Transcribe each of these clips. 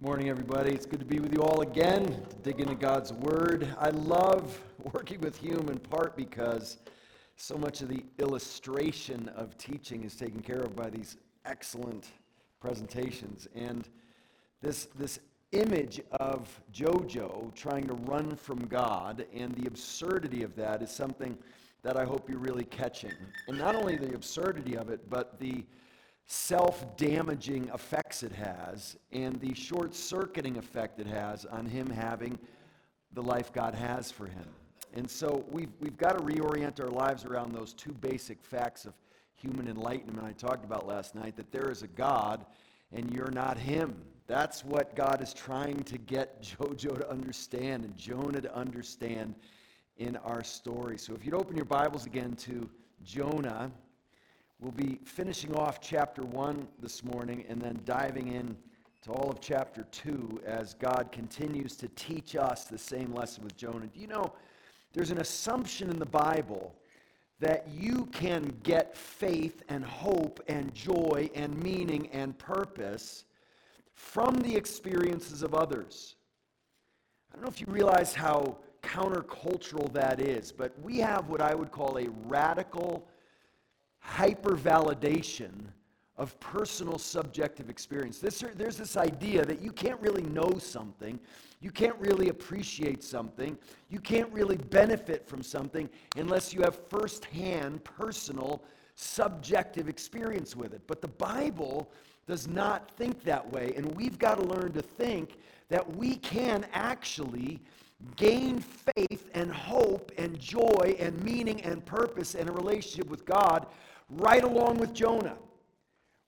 Morning, everybody. It's good to be with you all again to dig into God's Word. I love working with Hume in part because so much of the illustration of teaching is taken care of by these excellent presentations. And this, this image of JoJo trying to run from God and the absurdity of that is something that I hope you're really catching. And not only the absurdity of it, but the self damaging effects it has and the short circuiting effect it has on him having the life God has for him. And so we've, we've got to reorient our lives around those two basic facts of human enlightenment I talked about last night that there is a God and you're not him. That's what God is trying to get JoJo to understand and Jonah to understand in our story. So if you'd open your Bibles again to Jonah. We'll be finishing off chapter 1 this morning and then diving in to all of chapter 2 as God continues to teach us the same lesson with Jonah. Do you know there's an assumption in the Bible that you can get faith and hope and joy and meaning and purpose from the experiences of others? I don't know if you realize how countercultural that is, but we have what I would call a radical hypervalidation of personal subjective experience. This, there's this idea that you can't really know something, you can't really appreciate something, you can't really benefit from something unless you have firsthand personal subjective experience with it. But the Bible does not think that way, and we've got to learn to think that we can actually gain faith and hope and joy and meaning and purpose in a relationship with God right along with Jonah,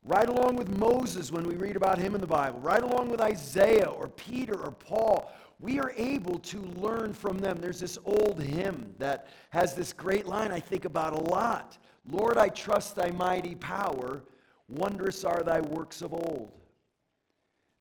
right along with Moses when we read about him in the Bible, right along with Isaiah or Peter or Paul. We are able to learn from them. There's this old hymn that has this great line I think about a lot Lord, I trust thy mighty power, wondrous are thy works of old.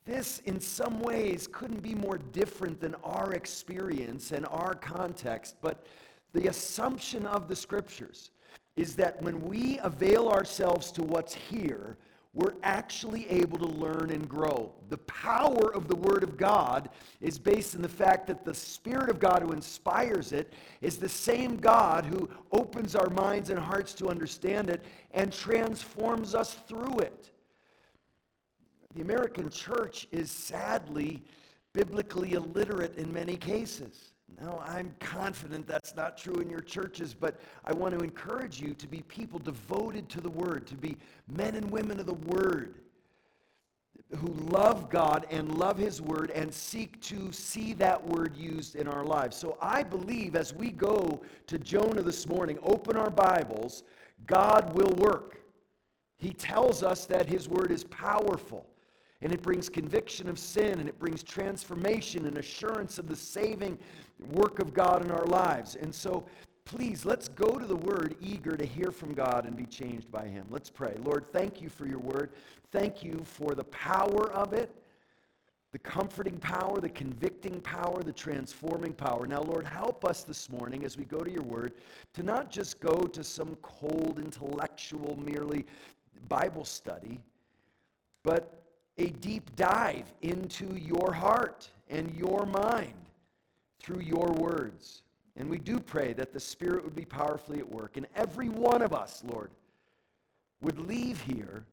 This, in some ways, couldn't be more different than our experience and our context, but the assumption of the scriptures is that when we avail ourselves to what's here, we're actually able to learn and grow. The power of the Word of God is based in the fact that the Spirit of God who inspires it is the same God who opens our minds and hearts to understand it and transforms us through it. The American church is sadly biblically illiterate in many cases. Now, I'm confident that's not true in your churches, but I want to encourage you to be people devoted to the Word, to be men and women of the Word who love God and love His Word and seek to see that Word used in our lives. So I believe as we go to Jonah this morning, open our Bibles, God will work. He tells us that His Word is powerful. And it brings conviction of sin and it brings transformation and assurance of the saving work of God in our lives. And so, please, let's go to the Word eager to hear from God and be changed by Him. Let's pray. Lord, thank you for your Word. Thank you for the power of it, the comforting power, the convicting power, the transforming power. Now, Lord, help us this morning as we go to your Word to not just go to some cold, intellectual, merely Bible study, but a deep dive into your heart and your mind through your words. And we do pray that the Spirit would be powerfully at work. And every one of us, Lord, would leave here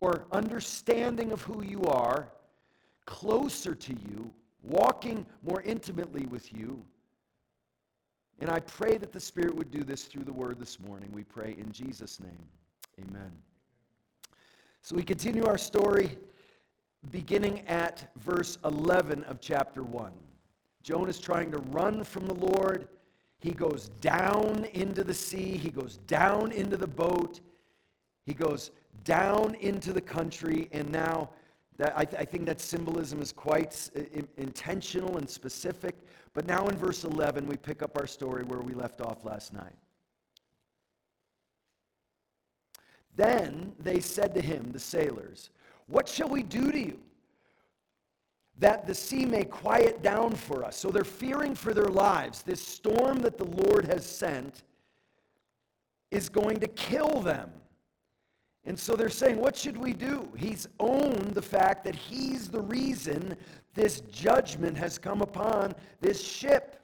more understanding of who you are, closer to you, walking more intimately with you. And I pray that the Spirit would do this through the Word this morning. We pray in Jesus' name. Amen. So we continue our story beginning at verse 11 of chapter 1. Jonah's trying to run from the Lord. He goes down into the sea, he goes down into the boat, he goes down into the country, and now that, I, th- I think that symbolism is quite in- intentional and specific. But now in verse 11, we pick up our story where we left off last night. Then they said to him, the sailors, What shall we do to you? That the sea may quiet down for us. So they're fearing for their lives. This storm that the Lord has sent is going to kill them. And so they're saying, What should we do? He's owned the fact that he's the reason this judgment has come upon this ship.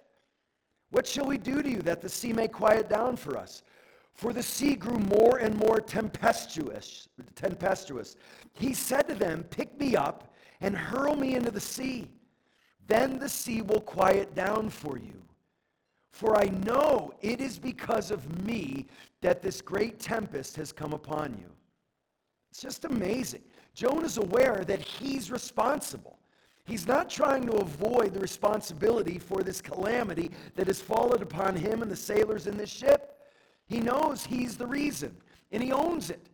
What shall we do to you that the sea may quiet down for us? For the sea grew more and more tempestuous. tempestuous. He said to them, Pick me up and hurl me into the sea. Then the sea will quiet down for you. For I know it is because of me that this great tempest has come upon you. It's just amazing. Jonah's aware that he's responsible. He's not trying to avoid the responsibility for this calamity that has fallen upon him and the sailors in this ship. He knows he's the reason, and he owns it.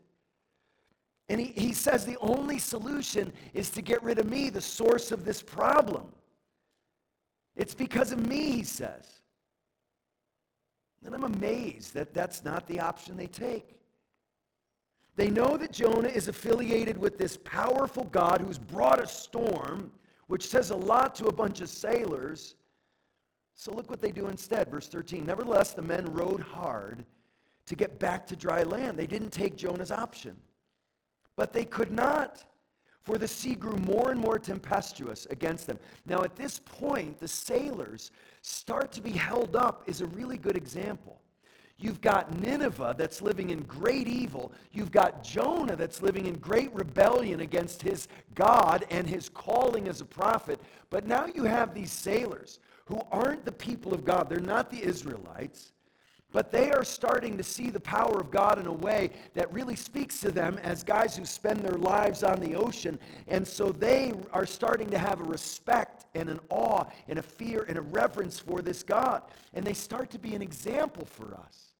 And he, he says the only solution is to get rid of me, the source of this problem. It's because of me, he says. And I'm amazed that that's not the option they take. They know that Jonah is affiliated with this powerful God who's brought a storm, which says a lot to a bunch of sailors. So look what they do instead. Verse 13 Nevertheless, the men rowed hard to get back to dry land. They didn't take Jonah's option, but they could not, for the sea grew more and more tempestuous against them. Now, at this point, the sailors start to be held up, is a really good example. You've got Nineveh that's living in great evil. You've got Jonah that's living in great rebellion against his God and his calling as a prophet. But now you have these sailors who aren't the people of God. They're not the Israelites. But they are starting to see the power of God in a way that really speaks to them as guys who spend their lives on the ocean. And so they are starting to have a respect and an awe and a fear and a reverence for this God. And they start to be an example for us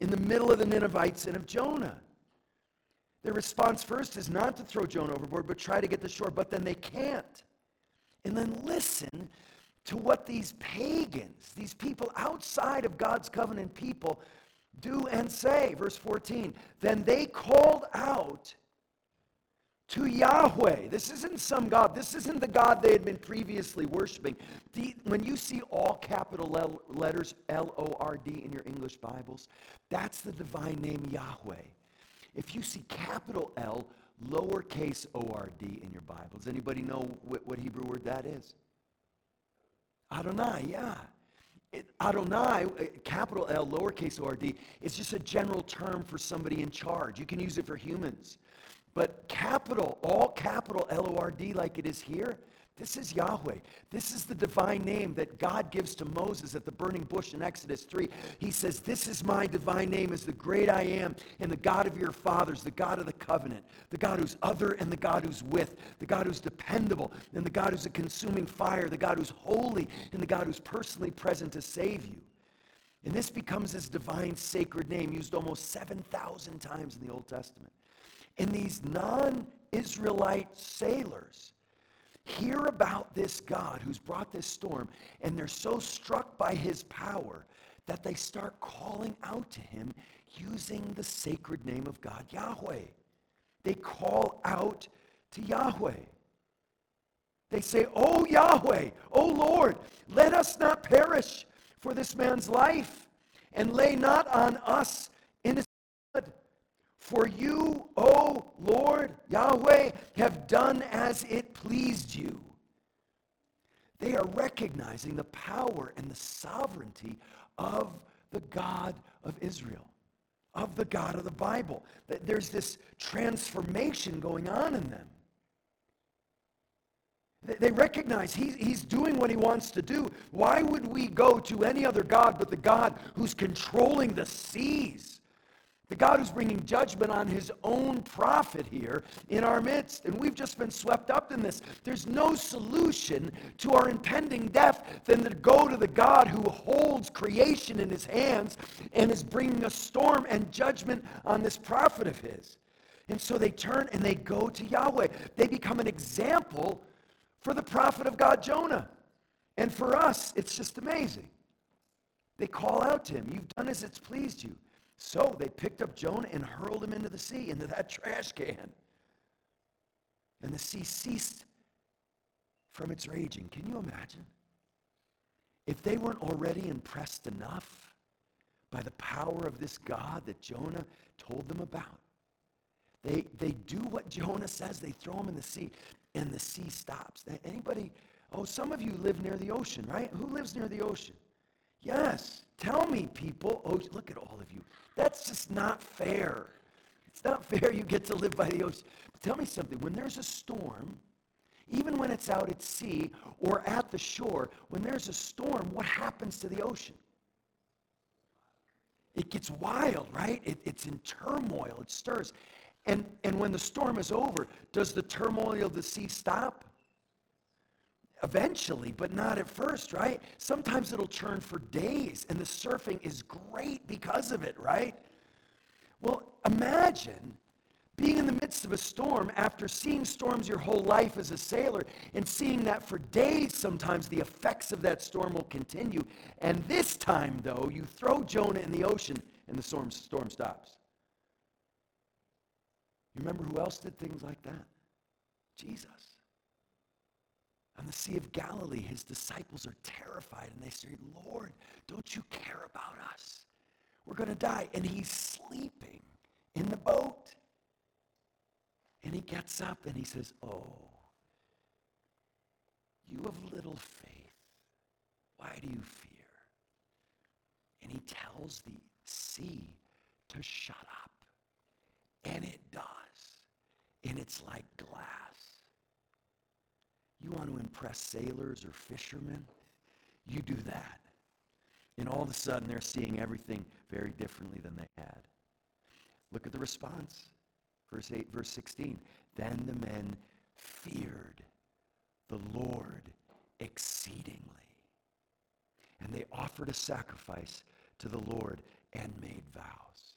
in the middle of the Ninevites and of Jonah. Their response first is not to throw Jonah overboard, but try to get to shore, but then they can't. And then listen to what these pagans, these people outside of God's covenant people, do and say. Verse 14 Then they called out to Yahweh. This isn't some God. This isn't the God they had been previously worshiping. The, when you see all capital L letters L O R D in your English Bibles, that's the divine name Yahweh. If you see capital L, lowercase O R D in your Bibles, anybody know what, what Hebrew word that is? Adonai, yeah. It, Adonai, uh, capital L, lowercase o r d, is just a general term for somebody in charge. You can use it for humans. But capital, all capital L O R D, like it is here, this is Yahweh. This is the divine name that God gives to Moses at the burning bush in Exodus 3. He says, This is my divine name as the great I am and the God of your fathers, the God of the covenant, the God who's other and the God who's with, the God who's dependable and the God who's a consuming fire, the God who's holy and the God who's personally present to save you. And this becomes his divine sacred name used almost 7,000 times in the Old Testament. And these non Israelite sailors, hear about this God who's brought this storm, and they're so struck by his power that they start calling out to him using the sacred name of God, Yahweh. They call out to Yahweh. They say, Oh Yahweh, oh Lord, let us not perish for this man's life, and lay not on us in his blood. For you, O Lord Yahweh, have done as it pleased you. They are recognizing the power and the sovereignty of the God of Israel, of the God of the Bible. That there's this transformation going on in them. They recognize he's, he's doing what he wants to do. Why would we go to any other God but the God who's controlling the seas? The God who's bringing judgment on his own prophet here in our midst. And we've just been swept up in this. There's no solution to our impending death than to go to the God who holds creation in his hands and is bringing a storm and judgment on this prophet of his. And so they turn and they go to Yahweh. They become an example for the prophet of God, Jonah. And for us, it's just amazing. They call out to him, You've done as it's pleased you. So they picked up Jonah and hurled him into the sea, into that trash can. And the sea ceased from its raging. Can you imagine? If they weren't already impressed enough by the power of this God that Jonah told them about, They, they do what Jonah says. They throw him in the sea, and the sea stops. Anybody? Oh, some of you live near the ocean, right? Who lives near the ocean? Yes. Tell me, people. Oh, look at all of you. That's just not fair. It's not fair you get to live by the ocean. But tell me something. When there's a storm, even when it's out at sea or at the shore, when there's a storm, what happens to the ocean? It gets wild, right? It, it's in turmoil, it stirs. And, and when the storm is over, does the turmoil of the sea stop? Eventually, but not at first, right? Sometimes it'll turn for days, and the surfing is great because of it, right? Well, imagine being in the midst of a storm after seeing storms your whole life as a sailor and seeing that for days sometimes the effects of that storm will continue. And this time, though, you throw Jonah in the ocean and the storm, storm stops. You remember who else did things like that? Jesus. On the Sea of Galilee, his disciples are terrified and they say, Lord, don't you care about us? We're going to die. And he's sleeping in the boat. And he gets up and he says, Oh, you have little faith. Why do you fear? And he tells the sea to shut up. And it does. And it's like glass. You want to impress sailors or fishermen? You do that. And all of a sudden, they're seeing everything very differently than they had. Look at the response. Verse 8, verse 16. Then the men feared the Lord exceedingly. And they offered a sacrifice to the Lord and made vows.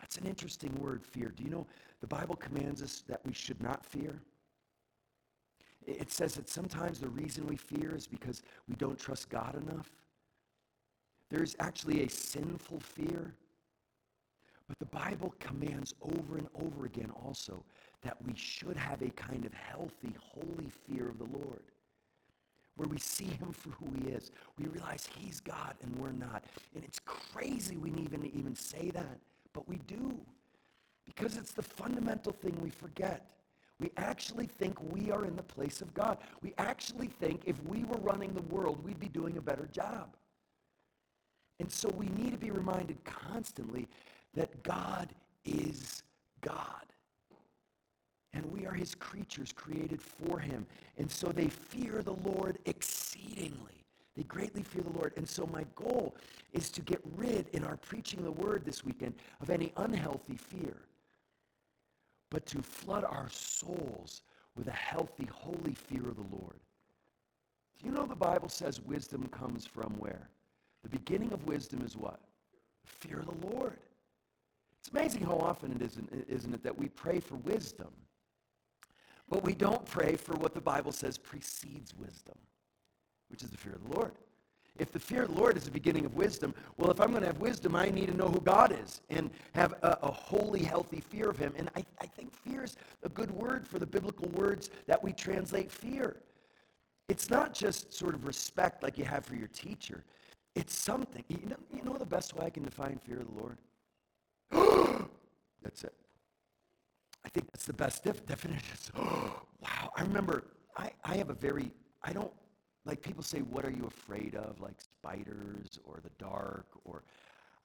That's an interesting word, fear. Do you know the Bible commands us that we should not fear? It says that sometimes the reason we fear is because we don't trust God enough. There's actually a sinful fear. But the Bible commands over and over again also that we should have a kind of healthy, holy fear of the Lord. Where we see him for who he is. We realize he's God and we're not. And it's crazy we even, even say that, but we do. Because it's the fundamental thing we forget. We actually think we are in the place of God. We actually think if we were running the world, we'd be doing a better job. And so we need to be reminded constantly that God is God. And we are his creatures created for him. And so they fear the Lord exceedingly. They greatly fear the Lord. And so my goal is to get rid, in our preaching the word this weekend, of any unhealthy fear, but to flood our souls with a healthy, holy fear of the Lord. Do you know the Bible says wisdom comes from where? The beginning of wisdom is what? Fear of the Lord. It's amazing how often it isn't, isn't it, that we pray for wisdom, but we don't pray for what the Bible says precedes wisdom, which is the fear of the Lord. If the fear of the Lord is the beginning of wisdom, well, if I'm going to have wisdom, I need to know who God is and have a, a holy, healthy fear of Him. And I, I think fear is a good word for the biblical words that we translate fear. It's not just sort of respect like you have for your teacher. It's something. You know, you know the best way I can define fear of the Lord? that's it. I think that's the best def- definition. wow. I remember I, I have a very, I don't, like people say, what are you afraid of? Like spiders or the dark or,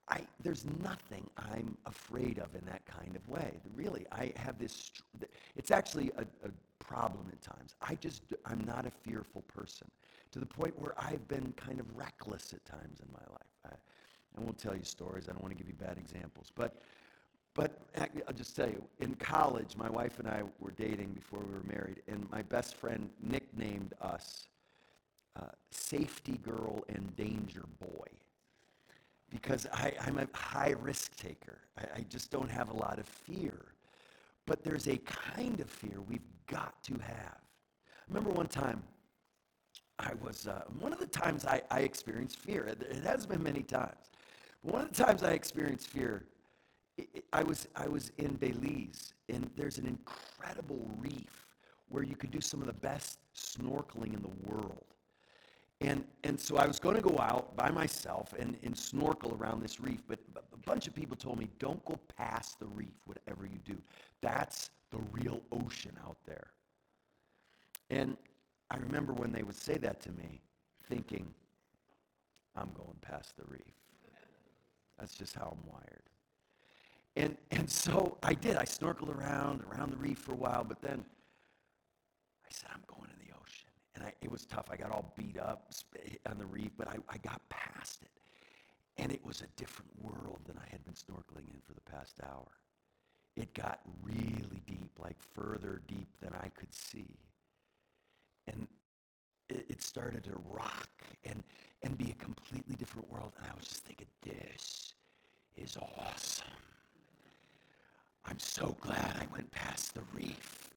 I, there's nothing I'm afraid of in that kind of way. Really, I have this, it's actually a, a problem at times. I just, I'm not a fearful person to the point where I've been kind of reckless at times in my life. I, I won't tell you stories. I don't want to give you bad examples. But, but I'll just tell you, in college, my wife and I were dating before we were married, and my best friend nicknamed us uh, Safety Girl and Danger Boy because I, am a high risk taker. I, I just don't have a lot of fear. But there's a kind of fear we've got to have. Remember one time I was, uh, one of the times I, I experienced fear, it, it has been many times, one of the times I experienced fear, it, it, I, was, I was in Belize, and there's an incredible reef where you could do some of the best snorkeling in the world. And, and so I was going to go out by myself and, and snorkel around this reef, but, a bunch of people told me, don't go past the reef, whatever you do. That's the real ocean out there. And I remember when they would say that to me, thinking, I'm going past the reef. That's just how I'm wired. And, and so I did. I snorkeled around, around the reef for a while, but then I said, I'm going in the ocean. And I, it was tough. I got all beat up eh, on the reef, but I, I got past it. And it was a different world than I had been snorkeling in for the past hour. It got really deep, like further deep than I could see. And it, it started to rock and, and be a completely different world. And I was just thinking, this is awesome. I'm so glad I went past the reef.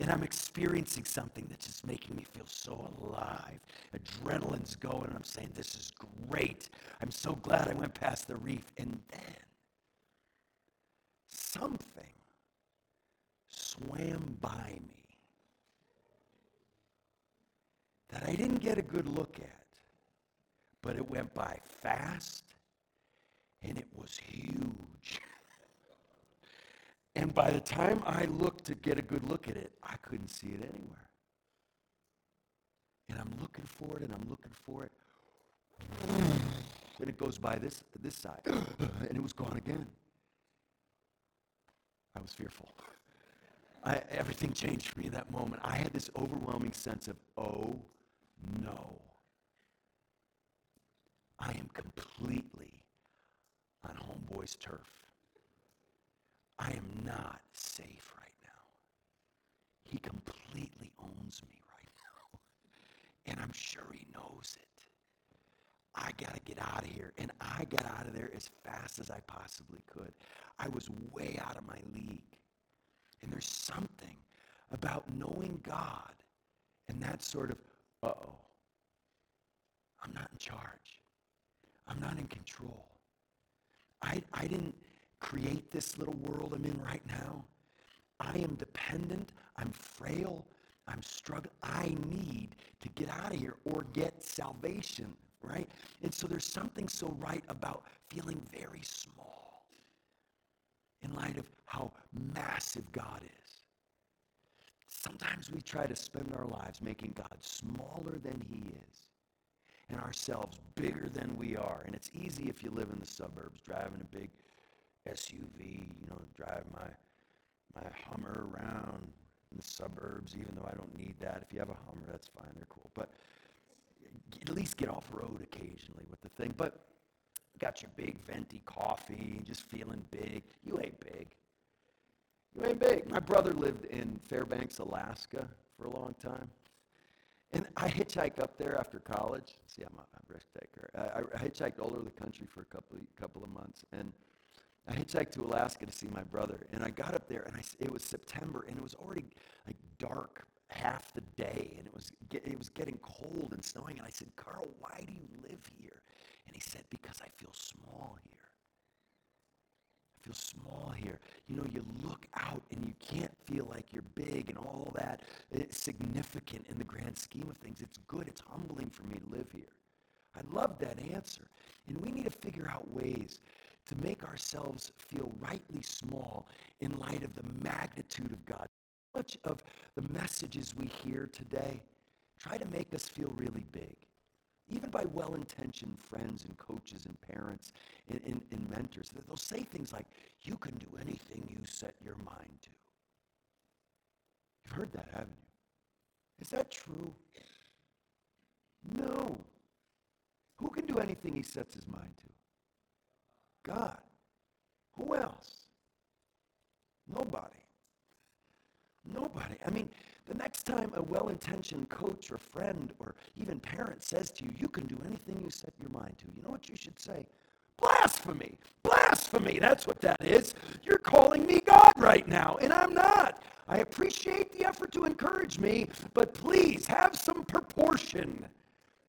And I'm experiencing something that's just making me feel so alive. Adrenaline's going, and I'm saying, This is great. I'm so glad I went past the reef. And then something swam by me that I didn't get a good look at, but it went by fast and it was huge. And by the time I looked to get a good look at it, I couldn't see it anywhere. And I'm looking for it and I'm looking for it. And it goes by this, this side. And it was gone again. I was fearful. I, everything changed for me in that moment. I had this overwhelming sense of, oh no. I am completely on homeboy's turf. I am not safe right now. He completely owns me right now. And I'm sure he knows it. I got to get out of here. And I got out of there as fast as I possibly could. I was way out of my league. And there's something about knowing God and that sort of, uh oh, I'm not in charge. I'm not in control. I, I didn't create this little world I'm in right now. I am dependent. I'm frail. I'm struggling. I need to get out of here or get salvation, right? And so there's something so right about feeling very small in light of how massive God is. Sometimes we try to spend our lives making God smaller than he is and ourselves bigger than we are. And it's easy if you live in the suburbs, driving a big SUV, you know, drive my my Hummer around in the suburbs, even though I don't need that. If you have a Hummer, that's fine, they're cool. But at least get off road occasionally with the thing. But got your big venti coffee, just feeling big. You ain't big. You ain't big. My brother lived in Fairbanks, Alaska for a long time. And I hitchhiked up there after college. See, I'm a, a risk taker. I, I hitchhiked all over the country for a couple couple of months. And I hitchhiked to Alaska to see my brother. And I got up there, and I, it was September, and it was already like dark half the day. And it was, it was getting cold and snowing. And I said, Carl, why do you live here? And he said, because I feel small here I feel small here. You know, you look out and you can't feel like you're big and all that. It's significant in the grand scheme of things. It's good. It's humbling for me to live here. I love that answer. And we need to figure out ways to make ourselves feel rightly small in light of the magnitude of God. Much of the messages we hear today try to make us feel really big even by well-intentioned friends and coaches and parents and, and, and, mentors. They'll say things like, you can do anything you set your mind to. You've heard that, haven't you? Is that true? No. Who can do anything he sets his mind to? God. Who else? Nobody. Nobody. I mean, the next time a well intentioned coach or friend or even parent says to you, you can do anything you set your mind to, you know what you should say? Blasphemy! Blasphemy! That's what that is. You're calling me God right now, and I'm not. I appreciate the effort to encourage me, but please have some proportion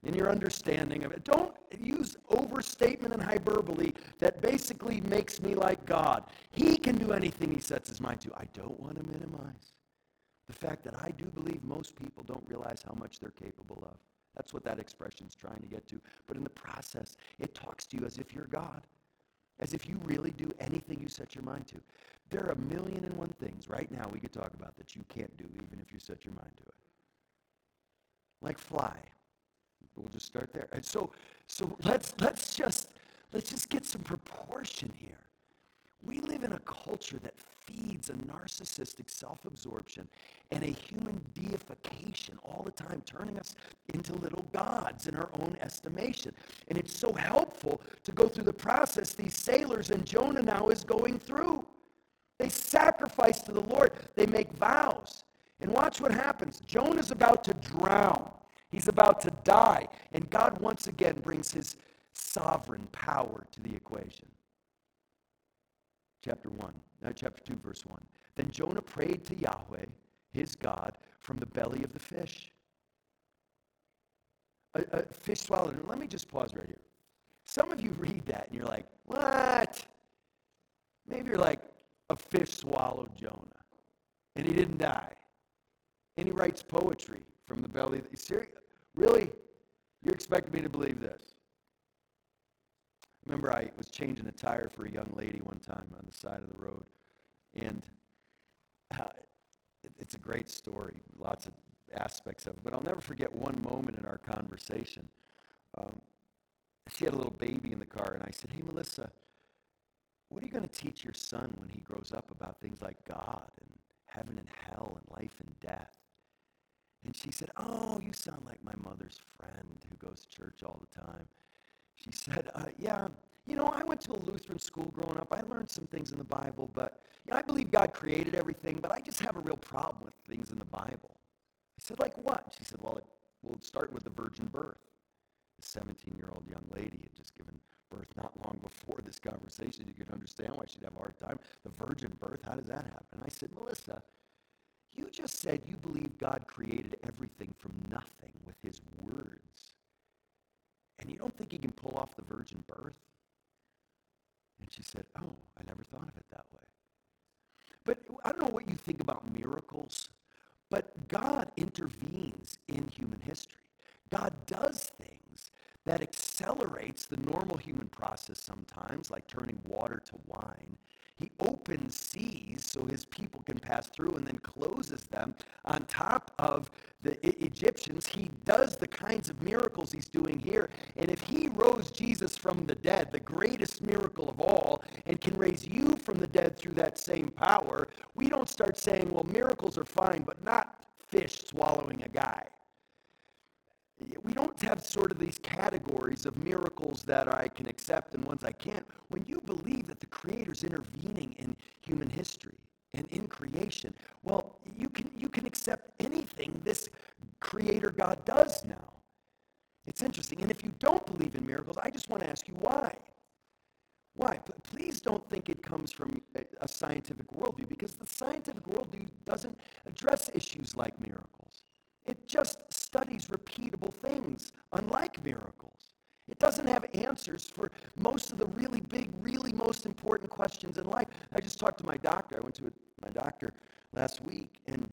in your understanding of it. Don't use overstatement and hyperbole that basically makes me like God. He can do anything he sets his mind to. I don't want to minimize the fact that I do believe most people don't realize how much they're capable of. That's what that expression's trying to get to. But in the process, it talks to you as if you're God, as if you really do anything you set your mind to. There are a million and one things right now we could talk about that you can't do even if you set your mind to it. Like fly. We'll just start there. And so so let's let's just let's just get some proportion here. We live in a culture that feeds a narcissistic self absorption and a human deification all the time, turning us into little gods in our own estimation. And it's so helpful to go through the process these sailors and Jonah now is going through. They sacrifice to the Lord, they make vows. And watch what happens. Jonah's about to drown, he's about to die. And God once again brings his sovereign power to the equation chapter 1, uh, chapter 2, verse 1. Then Jonah prayed to Yahweh, his God, from the belly of the fish. A, a fish swallowed him. Let me just pause right here. Some of you read that and you're like, what? Maybe you're like, a fish swallowed Jonah and he didn't die. And he writes poetry from the belly. Really? You're expecting me to believe this? remember I was changing a tire for a young lady one time on the side of the road. And uh, it, it's a great story, lots of aspects of it. But I'll never forget one moment in our conversation. Um, she had a little baby in the car, and I said, Hey, Melissa, what are you going to teach your son when he grows up about things like God and heaven and hell and life and death? And she said, Oh, you sound like my mother's friend who goes to church all the time. She said, uh, Yeah, you know, I went to a Lutheran school growing up. I learned some things in the Bible, but you know, I believe God created everything, but I just have a real problem with things in the Bible. I said, Like what? She said, Well, it, we'll start with the virgin birth. A 17 year old young lady had just given birth not long before this conversation. You could understand why she'd have a hard time. The virgin birth, how does that happen? And I said, Melissa, you just said you believe God created everything from nothing with his words. And you don't think he can pull off the virgin birth? And she said, Oh, I never thought of it that way. But I don't know what you think about miracles, but God intervenes in human history. God does things that accelerates the normal human process sometimes, like turning water to wine, he opens seas so his people can pass through and then closes them. On top of the Egyptians, he does the kinds of miracles he's doing here. And if he rose Jesus from the dead, the greatest miracle of all, and can raise you from the dead through that same power, we don't start saying, well, miracles are fine, but not fish swallowing a guy we don't have sort of these categories of miracles that I can accept and ones I can't. When you believe that the Creator's intervening in human history and in creation, well, you can, you can accept anything this Creator God does now. It's interesting. And if you don't believe in miracles, I just want to ask you why. Why? Please don't think it comes from a scientific worldview because the scientific worldview doesn't address issues like miracles. It just studies repeatable things, unlike miracles. It doesn't have answers for most of the really big, really most important questions in life. I just talked to my doctor. I went to my doctor last week, and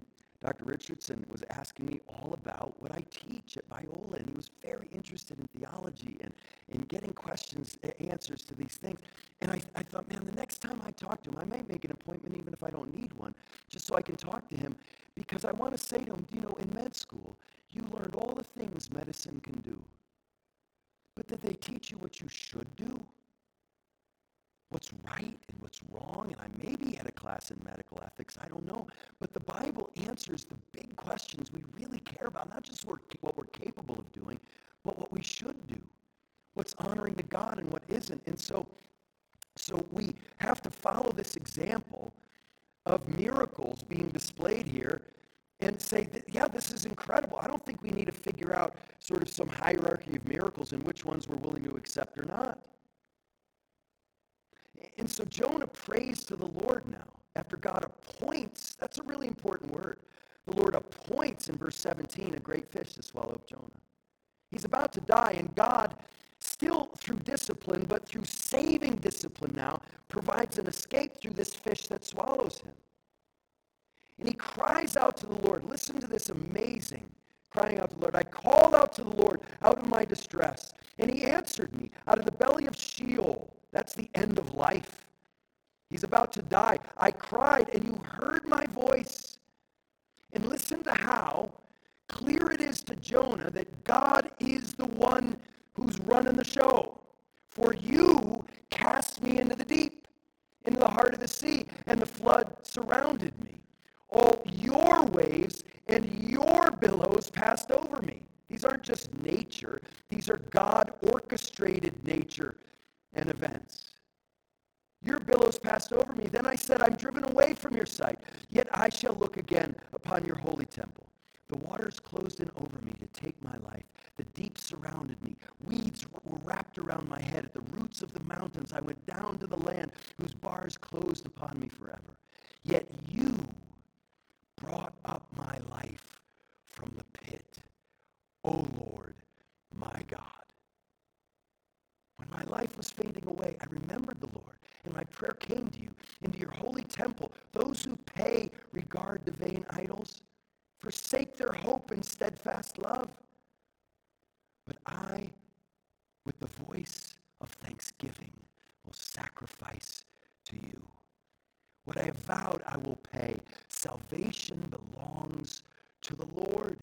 Dr. Richardson was asking me all about what I teach at Biola, and he was very interested in theology and in getting questions, answers to these things. And I, I thought, man, the next time I talk to him, I might make an appointment even if I don't need one, just so I can talk to him, because I want to say to him, you know, in med school, you learned all the things medicine can do. But did they teach you what you should do? What's right and what's wrong. And I maybe had a class in medical ethics, I don't know. But the Bible answers the big questions we really care about, not just what we're capable of doing, but what we should do. What's honoring to God and what isn't. And so, so we have to follow this example of miracles being displayed here and say that, yeah, this is incredible. I don't think we need to figure out sort of some hierarchy of miracles and which ones we're willing to accept or not. And so Jonah prays to the Lord now after God appoints, that's a really important word. The Lord appoints in verse 17 a great fish to swallow up Jonah. He's about to die, and God, still through discipline, but through saving discipline now, provides an escape through this fish that swallows him. And he cries out to the Lord. Listen to this amazing crying out to the Lord. I called out to the Lord out of my distress, and he answered me out of the belly of Sheol. That's the end of life. He's about to die. I cried, and you heard my voice. And listen to how clear it is to Jonah that God is the one who's running the show. For you cast me into the deep, into the heart of the sea, and the flood surrounded me. All your waves and your billows passed over me. These aren't just nature, these are God orchestrated nature and events. Your billows passed over me. Then I said, I'm driven away from your sight, yet I shall look again upon your holy temple. The waters closed in over me to take my life. The deep surrounded me. Weeds were wrapped around my head. At the roots of the mountains, I went down to the land whose bars closed upon me forever. Yet you brought up my life from the pit, O Lord, my God. When my life was fading away, I remembered the Lord, and my prayer came to you, into your holy temple. Those who pay regard to vain idols forsake their hope and steadfast love. But I, with the voice of thanksgiving, will sacrifice to you. What I have vowed, I will pay. Salvation belongs to the Lord.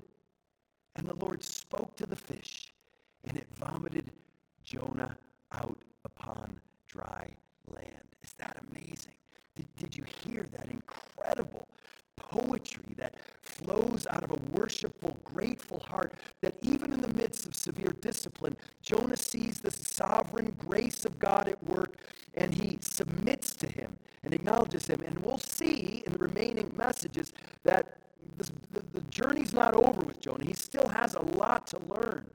And the Lord spoke to the fish, and it vomited Jonah out upon dry land. Is that amazing? Did, did you hear that incredible poetry that flows out of a worshipful, grateful heart that even in the midst of severe discipline, Jonah sees the sovereign grace of God at work and he submits to him and acknowledges him. And we'll see in the remaining messages that this, the, the journey's not over with Jonah. He still has a lot to learn.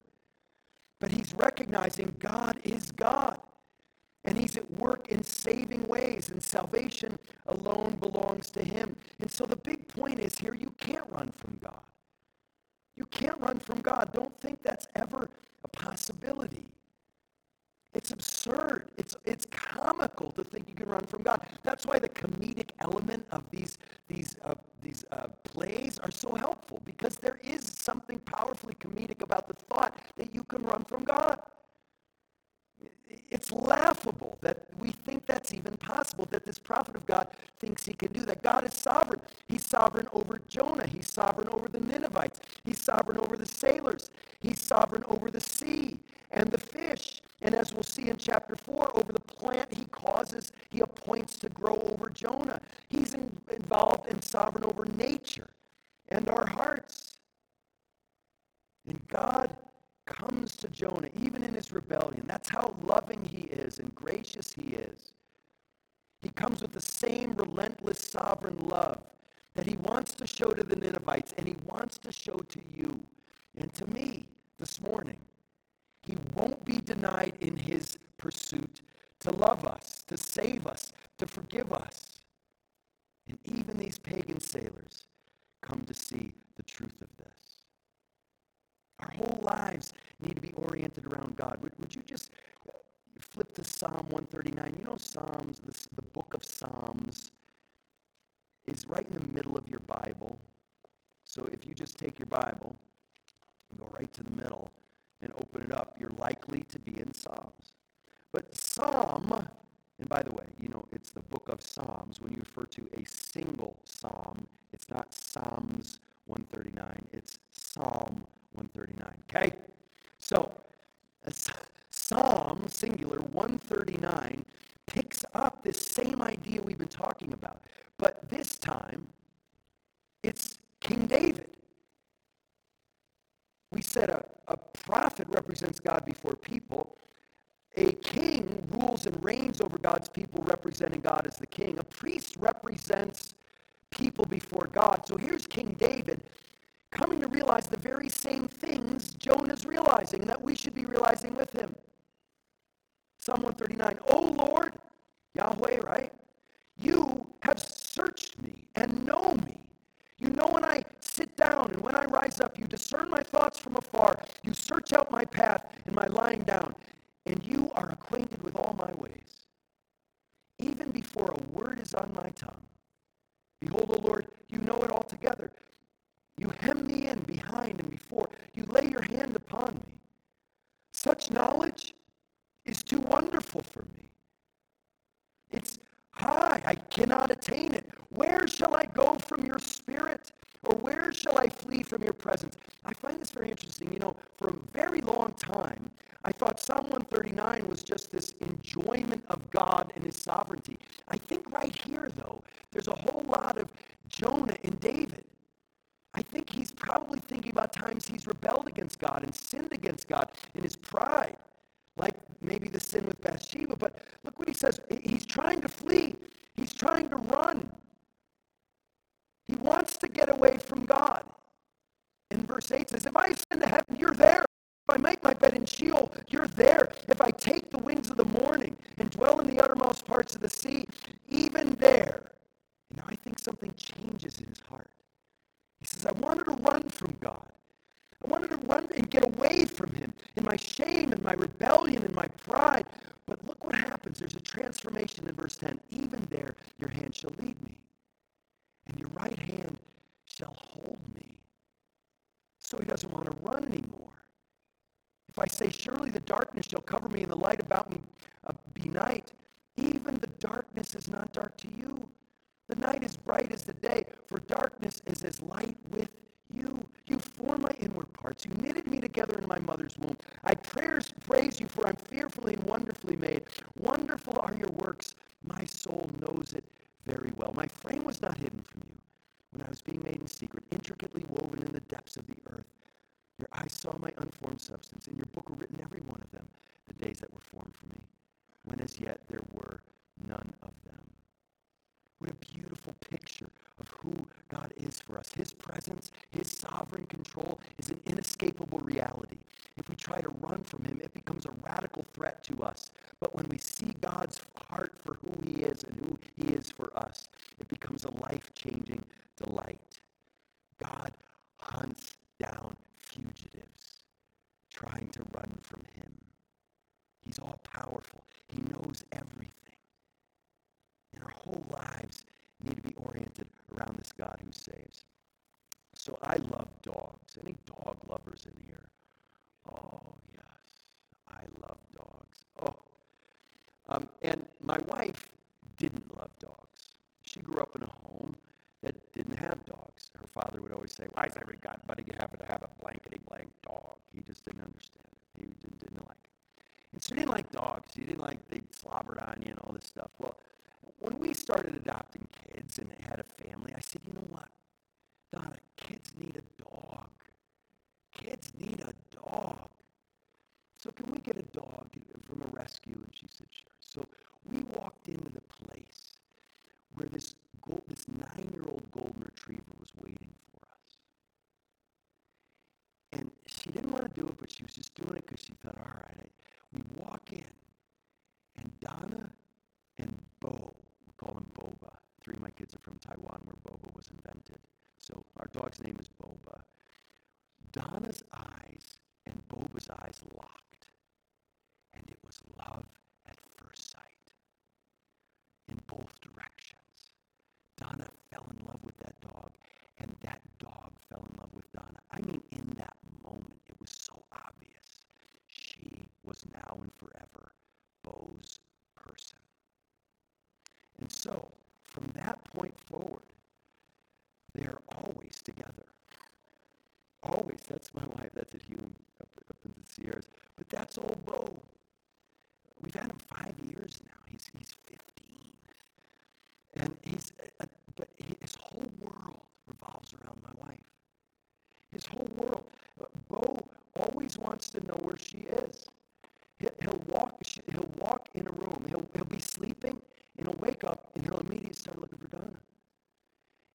But he's recognizing God is God. And he's at work in saving ways, and salvation alone belongs to him. And so the big point is here you can't run from God. You can't run from God. Don't think that's ever a possibility. It's absurd. It's, it's comical to think you can run from God. That's why the comedic element of these, these, uh, these uh, plays are so helpful because there is something powerfully comedic about the thought that you can run from God. It's laughable that we think that's even possible, that this prophet of God thinks he can do that. God is sovereign. He's sovereign over Jonah. He's sovereign over the Ninevites. He's sovereign over the sailors. He's sovereign over the sea and the fish. And as we'll see in chapter 4, over the plant he causes, he appoints to grow over Jonah. He's in, involved and sovereign over nature and our hearts. And God comes to Jonah, even in his rebellion. That's how loving he is and gracious he is. He comes with the same relentless sovereign love that he wants to show to the Ninevites and he wants to show to you and to me this morning. He won't be denied in his pursuit to love us, to save us, to forgive us. And even these pagan sailors come to see the truth of this. Our whole lives oriented around God. Would, would you just flip to Psalm 139? You know, Psalms, this, the book of Psalms, is right in the middle of your Bible. So if you just take your Bible and go right to the middle and open it up, you're likely to be in Psalms. But Psalm, and by the way, you know, it's the book of Psalms. When you refer to a single psalm, it's not Psalms 139, it's Psalm 139. Okay? So, Psalm, singular, 139, picks up this same idea we've been talking about. But this time, it's King David. We said a, a prophet represents God before people. A king rules and reigns over God's people, representing God as the king. A priest represents people before God. So here's King David coming to realize the very same things Jonah's realizing and that we should be realizing with him. Psalm 139, O Lord, Yahweh, right? You have searched me and know me. You know when I sit down and when I rise up. You discern my thoughts from afar. You search out my path and my lying down. And you are acquainted with all my ways. Even before a word is on my tongue. Behold, O Lord, you know it altogether. You hem me in behind and before. lay your hand upon me. Such knowledge is too wonderful for me. It's high, I cannot attain it. Where shall I go from your spirit? Or where shall I flee from your presence? I find this very interesting. You know, for a very long time, I thought Psalm 139 was just this enjoyment of God and his sovereignty. I think right here, though, there's a whole lot of Jonah and David. I think he's probably thinking about times he's rebelled against God and sinned against God in his pride, like maybe the sin with Bathsheba. But look what he says. He's trying to flee, he's trying to run. He wants to get away from God. In verse 8 says, If I ascend to heaven, you're there. If I make my bed in Sheol, you're there. If I take the wings of the morning and dwell in the uttermost parts of the sea, even there. You know, I think something changes in his heart. He says, I wanted to run from God. I wanted to run and get away from him in my shame and my rebellion and my pride. But look what happens. There's a transformation in verse 10. Even there, your hand shall lead me and your right hand shall hold me. So he doesn't want to run anymore. If I say, Surely the darkness shall cover me, and the light about me uh, be night, even the darkness is not dark to you. The night is bright as the day, for darkness is as light with you. You formed my inward parts. You knitted me together in my mother's womb. I prayers, praise you, for I'm fearfully and wonderfully made. Wonderful are your works. My soul knows it very well. My frame was not hidden from you when I was being made in secret, intricately woven in the depths of the earth. Your eyes saw my unformed substance. In your book were written every one of them, the days that were formed for me, when as yet there were none of them. What a beautiful picture of who God is for us. His presence, His sovereign control is an inescapable reality. If we try to run from Him, it becomes a radical threat to us. But when we see God's heart for who He is and who He is for us, it becomes a life changing delight. God hunts down fugitives trying to run from Him. He's all powerful, He knows everything. And our whole lives need to be oriented around this God who saves. So I love dogs. Any dog lovers in here? Oh, yes. I love dogs. Oh. Um, and my wife didn't love dogs. She grew up in a home that didn't have dogs. Her father would always say, Why is everybody having to have a blankety blank dog? He just didn't understand it. He didn't, didn't like it. And so he didn't like dogs. He didn't like they slobbered on you and all this stuff. Well, when we started adopting kids and had a family, I said, you know what? Donna, kids need a dog. Kids need a dog. So can we get a dog from a rescue? And she said, sure. So we walked into the place where this gold, this nine-year-old golden retriever was waiting for us. And she didn't want to do it, but she was just doing it because she thought, all right, I, we walk in, and Donna and Bo, we call him Boba. Three of my kids are from Taiwan where Boba was invented. So our dog's name is Boba. Donna's eyes and Boba's eyes locked. And it was love at first sight in both directions. Donna fell in love with that dog, and that dog fell in love with Donna. I mean, in that moment, it was so obvious. She was now and forever Bo's person. And so, from that point forward, they're always together. Always. That's my wife. That's at Hume up, up in the Sierras. But that's old Bo. We've had him five years now. He's, he's 15. And he's, uh, but his whole world revolves around my wife. His whole world. Bo always wants to know where she is. He'll walk, he'll walk in a room. He'll, he'll be sleeping and he'll wake up and he'll immediately start looking for Donna.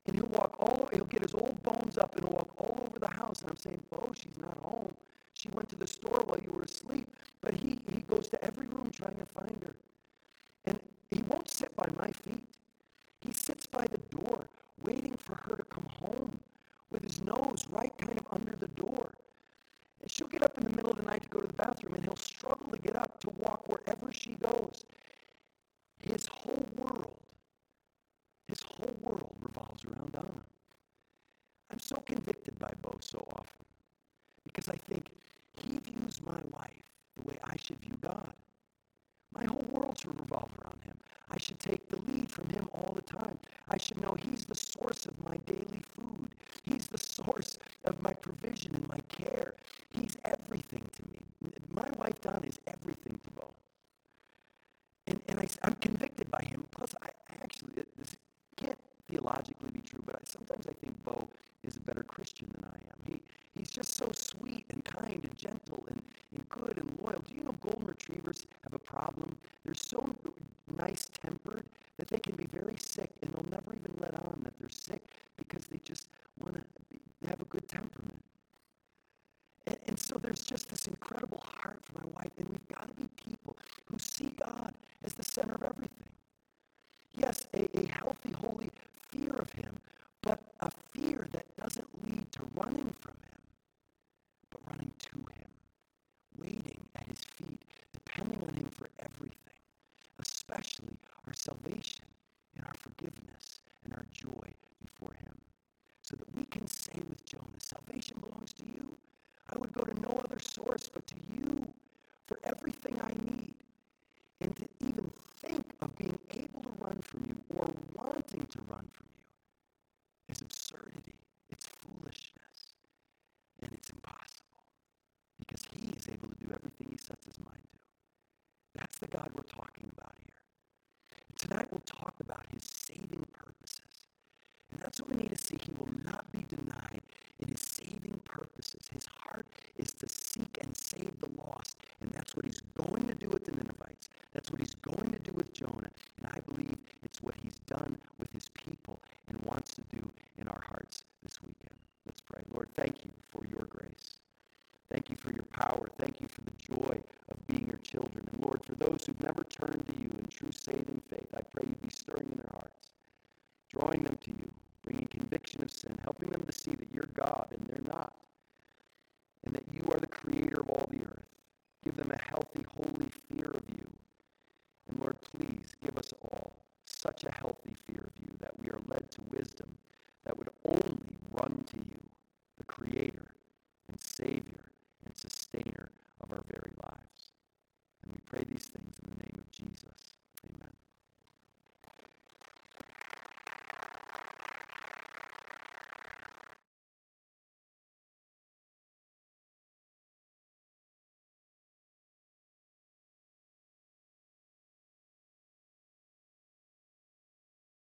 And he'll walk all he'll get his old bones up and he'll walk house. And I'm saying, Bo, she's not home. She went to the store while you were asleep. But he, he goes to every room trying to find her.